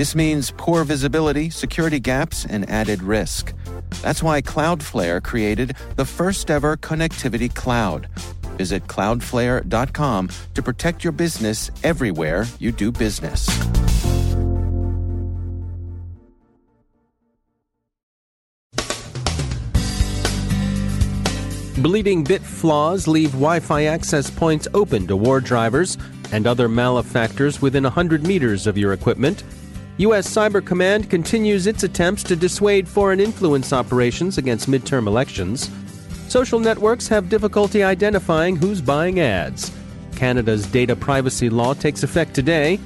This means poor visibility, security gaps, and added risk. That's why Cloudflare created the first ever connectivity cloud. Visit cloudflare.com to protect your business everywhere you do business. Bleeding bit flaws leave Wi Fi access points open to war drivers and other malefactors within 100 meters of your equipment. U.S. Cyber Command continues its attempts to dissuade foreign influence operations against midterm elections. Social networks have difficulty identifying who's buying ads. Canada's data privacy law takes effect today.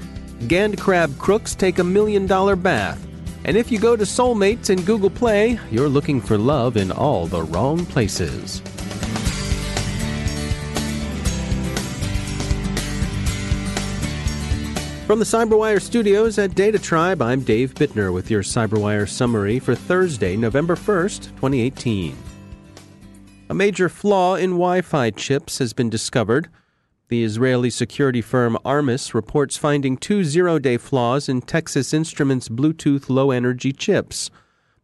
GandCrab crooks take a million dollar bath. And if you go to Soulmates in Google Play, you're looking for love in all the wrong places. From the Cyberwire studios at Data Tribe, I'm Dave Bittner with your Cyberwire summary for Thursday, November 1st, 2018. A major flaw in Wi Fi chips has been discovered. The Israeli security firm Armis reports finding two zero day flaws in Texas Instruments Bluetooth low energy chips.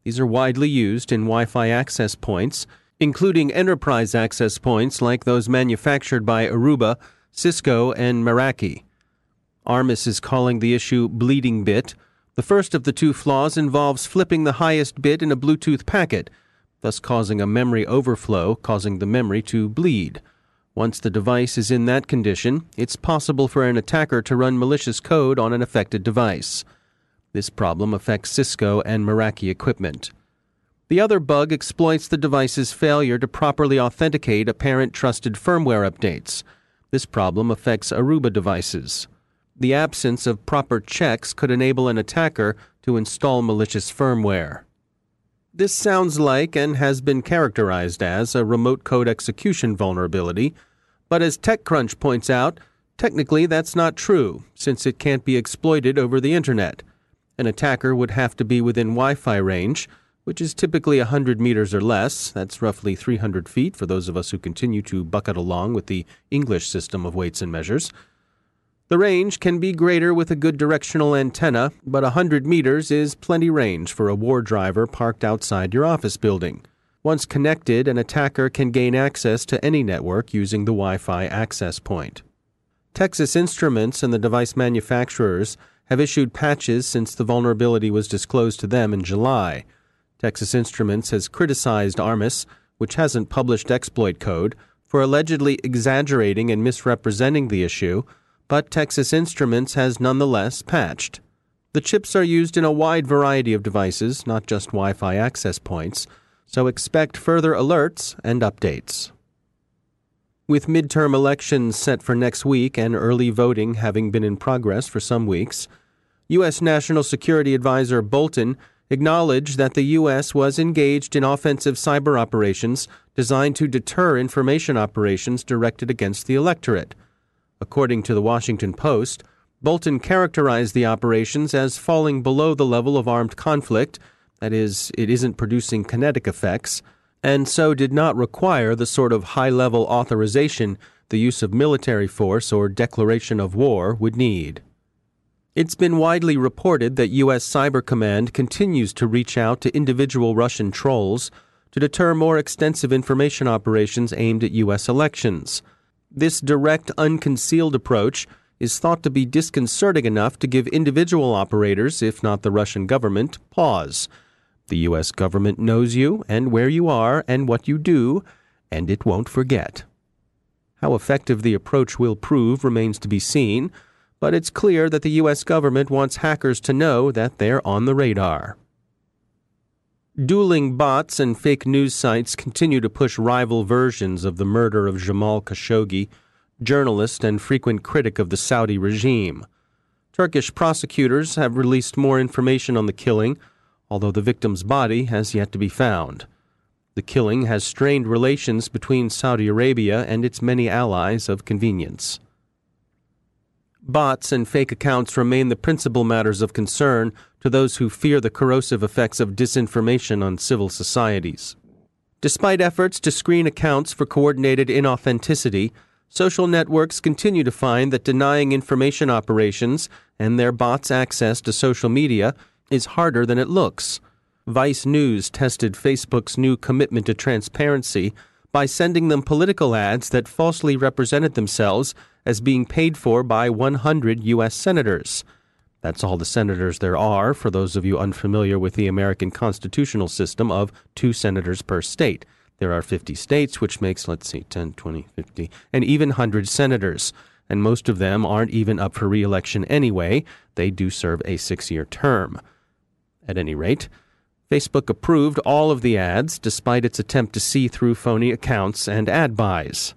These are widely used in Wi Fi access points, including enterprise access points like those manufactured by Aruba, Cisco, and Meraki. Armis is calling the issue bleeding bit. The first of the two flaws involves flipping the highest bit in a Bluetooth packet, thus causing a memory overflow, causing the memory to bleed. Once the device is in that condition, it's possible for an attacker to run malicious code on an affected device. This problem affects Cisco and Meraki equipment. The other bug exploits the device's failure to properly authenticate apparent trusted firmware updates. This problem affects Aruba devices the absence of proper checks could enable an attacker to install malicious firmware. This sounds like and has been characterized as a remote code execution vulnerability, but as TechCrunch points out, technically that's not true, since it can't be exploited over the Internet. An attacker would have to be within Wi Fi range, which is typically 100 meters or less. That's roughly 300 feet for those of us who continue to bucket along with the English system of weights and measures. The range can be greater with a good directional antenna, but 100 meters is plenty range for a war driver parked outside your office building. Once connected, an attacker can gain access to any network using the Wi Fi access point. Texas Instruments and the device manufacturers have issued patches since the vulnerability was disclosed to them in July. Texas Instruments has criticized Armis, which hasn't published exploit code, for allegedly exaggerating and misrepresenting the issue but Texas Instruments has nonetheless patched. The chips are used in a wide variety of devices, not just Wi Fi access points, so expect further alerts and updates. With midterm elections set for next week and early voting having been in progress for some weeks, U.S. National Security Advisor Bolton acknowledged that the U.S. was engaged in offensive cyber operations designed to deter information operations directed against the electorate. According to the Washington Post, Bolton characterized the operations as falling below the level of armed conflict, that is, it isn't producing kinetic effects, and so did not require the sort of high level authorization the use of military force or declaration of war would need. It's been widely reported that U.S. Cyber Command continues to reach out to individual Russian trolls to deter more extensive information operations aimed at U.S. elections. This direct, unconcealed approach is thought to be disconcerting enough to give individual operators, if not the Russian government, pause. The U.S. government knows you and where you are and what you do, and it won't forget. How effective the approach will prove remains to be seen, but it's clear that the U.S. government wants hackers to know that they're on the radar. Dueling bots and fake news sites continue to push rival versions of the murder of Jamal Khashoggi, journalist and frequent critic of the Saudi regime. Turkish prosecutors have released more information on the killing, although the victim's body has yet to be found. The killing has strained relations between Saudi Arabia and its many allies of convenience. Bots and fake accounts remain the principal matters of concern to those who fear the corrosive effects of disinformation on civil societies. Despite efforts to screen accounts for coordinated inauthenticity, social networks continue to find that denying information operations and their bots access to social media is harder than it looks. Vice News tested Facebook's new commitment to transparency by sending them political ads that falsely represented themselves as being paid for by 100 U.S. senators. That's all the senators there are, for those of you unfamiliar with the American constitutional system of two senators per state. There are 50 states, which makes, let's see, 10, 20, 50, and even 100 senators. And most of them aren't even up for re election anyway. They do serve a six year term. At any rate, Facebook approved all of the ads despite its attempt to see through phony accounts and ad buys.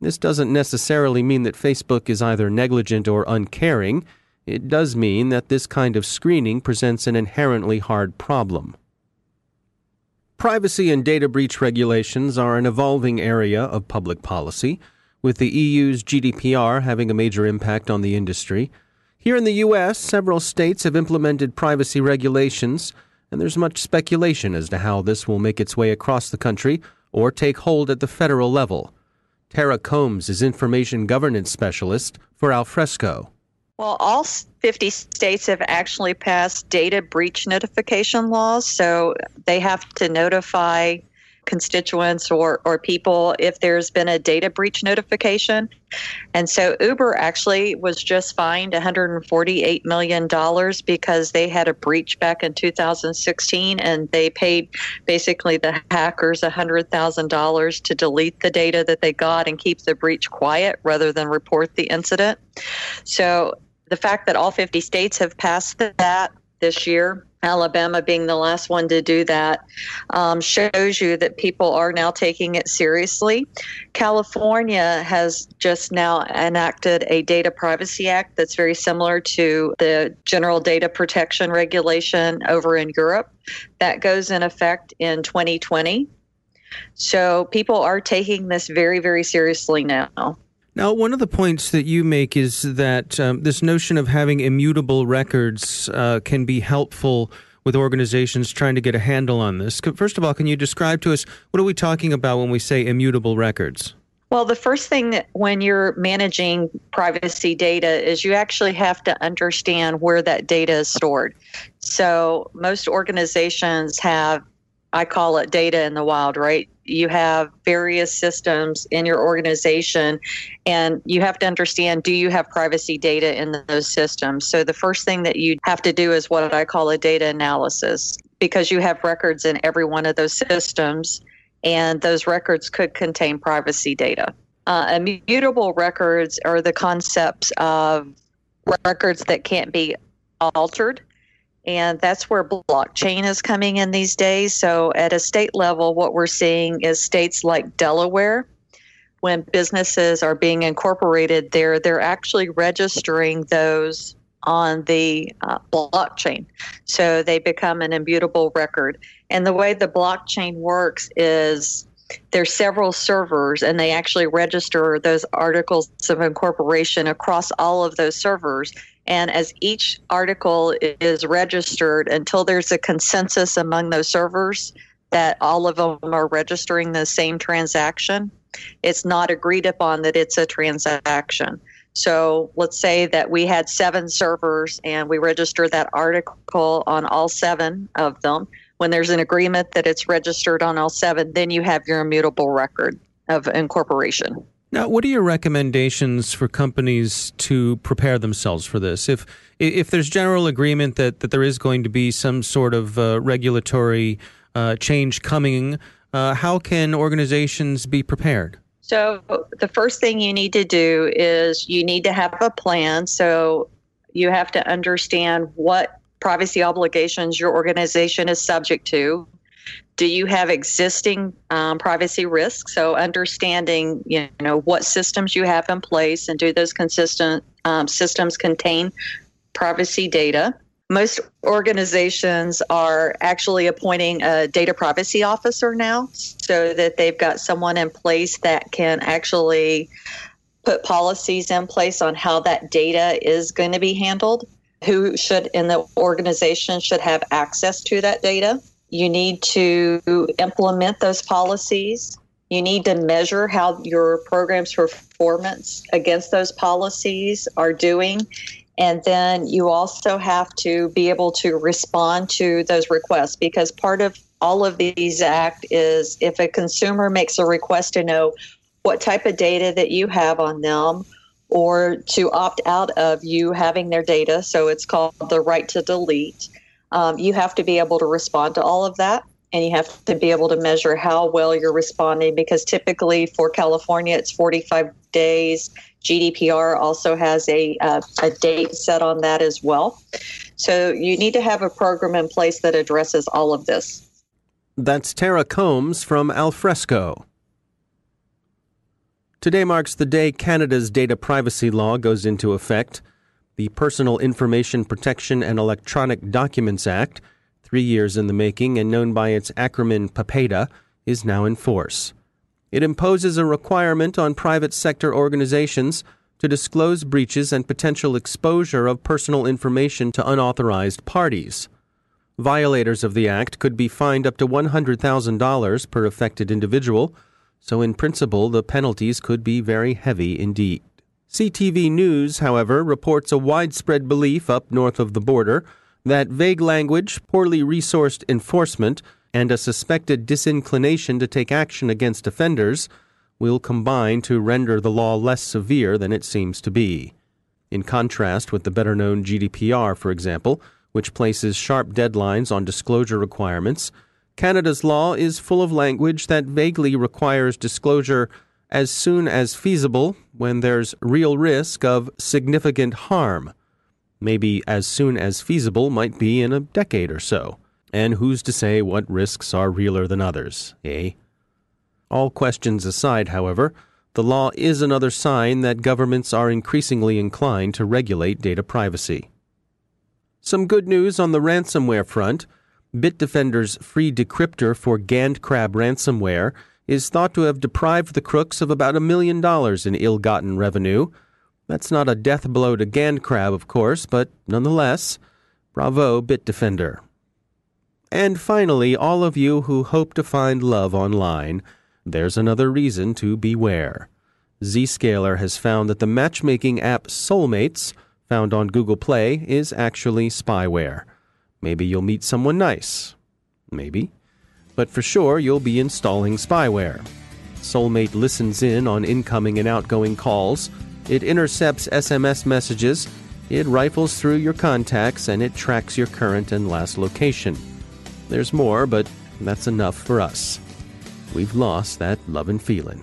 This doesn't necessarily mean that Facebook is either negligent or uncaring it does mean that this kind of screening presents an inherently hard problem. Privacy and data breach regulations are an evolving area of public policy, with the EU's GDPR having a major impact on the industry. Here in the U.S., several states have implemented privacy regulations, and there's much speculation as to how this will make its way across the country or take hold at the federal level. Tara Combs is Information Governance Specialist for Alfresco. Well, all 50 states have actually passed data breach notification laws. So they have to notify constituents or, or people if there's been a data breach notification. And so Uber actually was just fined $148 million because they had a breach back in 2016 and they paid basically the hackers $100,000 to delete the data that they got and keep the breach quiet rather than report the incident. So the fact that all 50 states have passed that this year, Alabama being the last one to do that, um, shows you that people are now taking it seriously. California has just now enacted a Data Privacy Act that's very similar to the General Data Protection Regulation over in Europe. That goes in effect in 2020. So people are taking this very, very seriously now. Now, one of the points that you make is that um, this notion of having immutable records uh, can be helpful with organizations trying to get a handle on this. First of all, can you describe to us what are we talking about when we say immutable records? Well, the first thing when you're managing privacy data is you actually have to understand where that data is stored. So, most organizations have I call it data in the wild, right? You have various systems in your organization, and you have to understand do you have privacy data in those systems? So, the first thing that you have to do is what I call a data analysis because you have records in every one of those systems, and those records could contain privacy data. Uh, immutable records are the concepts of records that can't be altered and that's where blockchain is coming in these days. So, at a state level, what we're seeing is states like Delaware, when businesses are being incorporated there, they're actually registering those on the uh, blockchain. So, they become an immutable record. And the way the blockchain works is there's several servers and they actually register those articles of incorporation across all of those servers and as each article is registered, until there's a consensus among those servers that all of them are registering the same transaction, it's not agreed upon that it's a transaction. So let's say that we had seven servers and we registered that article on all seven of them. When there's an agreement that it's registered on all seven, then you have your immutable record of incorporation. Now, what are your recommendations for companies to prepare themselves for this? If if there's general agreement that, that there is going to be some sort of uh, regulatory uh, change coming, uh, how can organizations be prepared? So, the first thing you need to do is you need to have a plan. So, you have to understand what privacy obligations your organization is subject to do you have existing um, privacy risks? So understanding, you know, what systems you have in place and do those consistent um, systems contain privacy data? most organizations are actually appointing a data privacy officer now so that they've got someone in place that can actually put policies in place on how that data is going to be handled who should in the organization should have access to that data you need to implement those policies you need to measure how your program's performance against those policies are doing and then you also have to be able to respond to those requests because part of all of these act is if a consumer makes a request to know what type of data that you have on them or to opt out of you having their data. So it's called the right to delete. Um, you have to be able to respond to all of that and you have to be able to measure how well you're responding because typically for California it's 45 days. GDPR also has a uh, a date set on that as well. So you need to have a program in place that addresses all of this. That's Tara Combs from Alfresco. Today marks the day Canada's data privacy law goes into effect. The Personal Information Protection and Electronic Documents Act three years in the making and known by its acronym PIPEDA, is now in force. It imposes a requirement on private sector organizations to disclose breaches and potential exposure of personal information to unauthorized parties. Violators of the Act could be fined up to $100,000 per affected individual, so in principle, the penalties could be very heavy indeed. CTV News, however, reports a widespread belief up north of the border that vague language, poorly resourced enforcement, and a suspected disinclination to take action against offenders will combine to render the law less severe than it seems to be. In contrast with the better known GDPR, for example, which places sharp deadlines on disclosure requirements, Canada's law is full of language that vaguely requires disclosure as soon as feasible when there's real risk of significant harm maybe as soon as feasible might be in a decade or so. And who's to say what risks are realer than others, eh? All questions aside, however, the law is another sign that governments are increasingly inclined to regulate data privacy. Some good news on the ransomware front. Bitdefender's free decryptor for GandCrab ransomware is thought to have deprived the crooks of about a million dollars in ill gotten revenue that's not a death blow to GandCrab, of course, but nonetheless, bravo, Bitdefender. And finally, all of you who hope to find love online, there's another reason to beware. Zscaler has found that the matchmaking app Soulmates, found on Google Play, is actually spyware. Maybe you'll meet someone nice. Maybe. But for sure, you'll be installing spyware. Soulmate listens in on incoming and outgoing calls it intercepts SMS messages, it rifles through your contacts, and it tracks your current and last location. There's more, but that's enough for us. We've lost that love and feeling.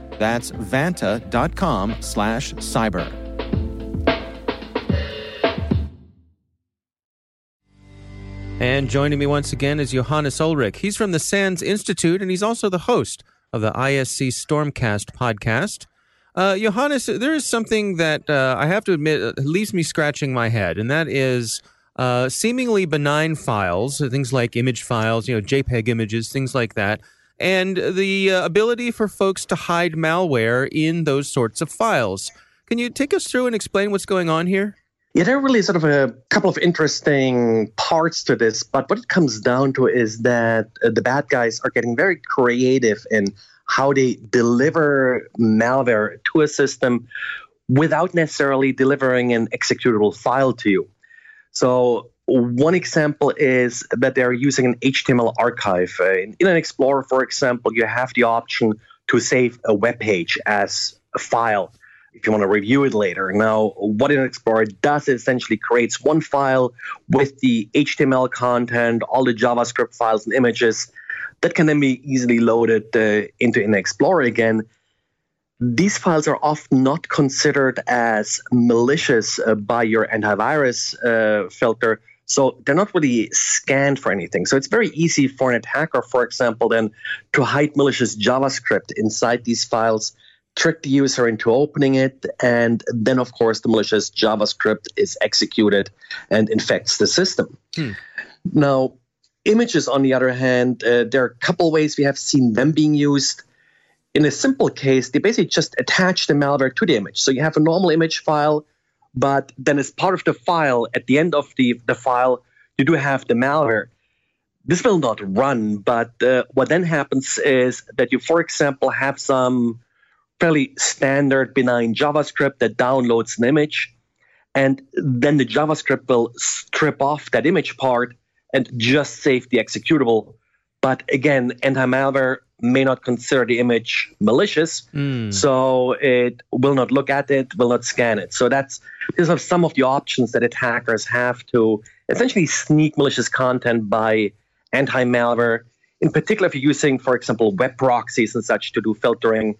That's vanta.com slash cyber. And joining me once again is Johannes Ullrich. He's from the SANS Institute, and he's also the host of the ISC Stormcast podcast. Uh, Johannes, there is something that uh, I have to admit leaves me scratching my head, and that is uh, seemingly benign files, things like image files, you know, JPEG images, things like that, and the uh, ability for folks to hide malware in those sorts of files. Can you take us through and explain what's going on here? Yeah, there are really sort of a couple of interesting parts to this, but what it comes down to is that uh, the bad guys are getting very creative in how they deliver malware to a system without necessarily delivering an executable file to you. So, one example is that they're using an HTML archive. Uh, in Internet Explorer, for example, you have the option to save a web page as a file if you want to review it later. Now, what Internet Explorer does essentially creates one file with the HTML content, all the JavaScript files and images that can then be easily loaded uh, into Internet Explorer again. These files are often not considered as malicious uh, by your antivirus uh, filter, so they're not really scanned for anything. So it's very easy for an attacker, for example, then to hide malicious JavaScript inside these files trick the user into opening it, and then, of course, the malicious JavaScript is executed and infects the system. Hmm. Now, images, on the other hand, uh, there are a couple ways we have seen them being used. In a simple case, they basically just attach the malware to the image. So you have a normal image file, but then as part of the file, at the end of the, the file, you do have the malware. This will not run, but uh, what then happens is that you, for example, have some fairly standard benign JavaScript that downloads an image. And then the JavaScript will strip off that image part and just save the executable. But again, anti malware may not consider the image malicious, mm. so it will not look at it, will not scan it. So that's these are some of the options that attackers have to essentially sneak malicious content by anti malware. In particular, if you're using, for example, web proxies and such to do filtering,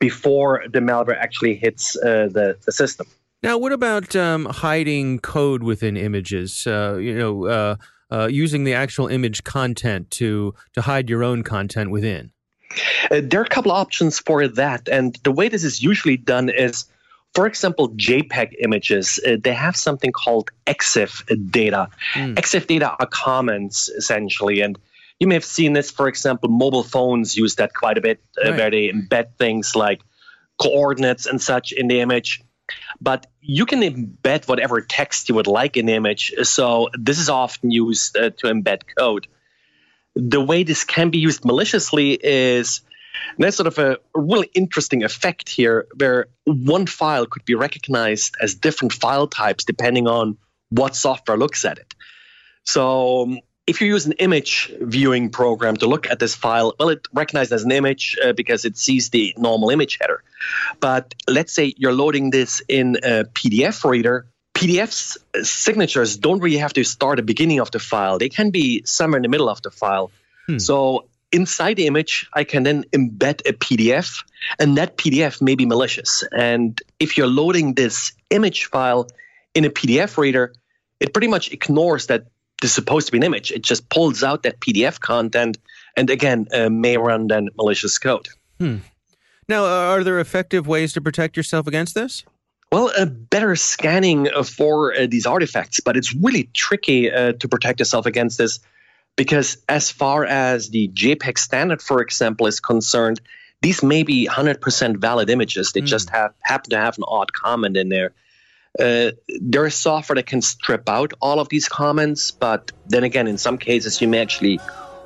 before the malware actually hits uh, the, the system. Now, what about um, hiding code within images? Uh, you know, uh, uh, using the actual image content to to hide your own content within. Uh, there are a couple of options for that, and the way this is usually done is, for example, JPEG images. Uh, they have something called EXIF data. Mm. EXIF data are comments essentially, and you may have seen this, for example, mobile phones use that quite a bit, uh, right. where they embed things like coordinates and such in the image. But you can embed whatever text you would like in the image. So this is often used uh, to embed code. The way this can be used maliciously is there's sort of a really interesting effect here where one file could be recognized as different file types depending on what software looks at it. So um, if you use an image viewing program to look at this file, well, it recognizes as an image uh, because it sees the normal image header. But let's say you're loading this in a PDF reader. PDF's signatures don't really have to start at the beginning of the file. They can be somewhere in the middle of the file. Hmm. So inside the image, I can then embed a PDF, and that PDF may be malicious. And if you're loading this image file in a PDF reader, it pretty much ignores that is supposed to be an image. It just pulls out that PDF content and again uh, may run then malicious code. Hmm. Now, uh, are there effective ways to protect yourself against this? Well, a better scanning for uh, these artifacts, but it's really tricky uh, to protect yourself against this because, as far as the JPEG standard, for example, is concerned, these may be 100% valid images. They mm. just have happen to have an odd comment in there. Uh, there is software that can strip out all of these comments, but then again, in some cases, you may actually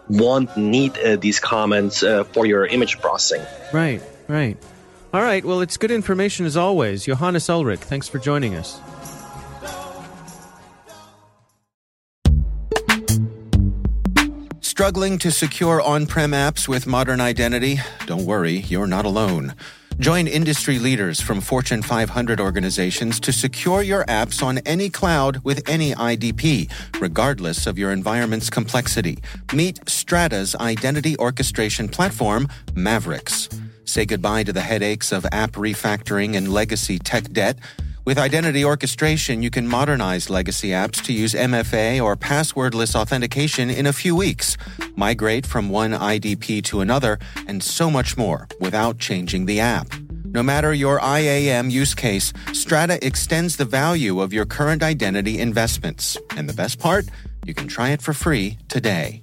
want need uh, these comments uh, for your image processing. Right, right. All right. Well, it's good information as always. Johannes Ullrich, thanks for joining us. Struggling to secure on prem apps with modern identity? Don't worry, you're not alone. Join industry leaders from Fortune 500 organizations to secure your apps on any cloud with any IDP, regardless of your environment's complexity. Meet Strata's identity orchestration platform, Maverics. Say goodbye to the headaches of app refactoring and legacy tech debt. With identity orchestration, you can modernize legacy apps to use MFA or passwordless authentication in a few weeks, migrate from one IDP to another, and so much more without changing the app. No matter your IAM use case, Strata extends the value of your current identity investments. And the best part? You can try it for free today.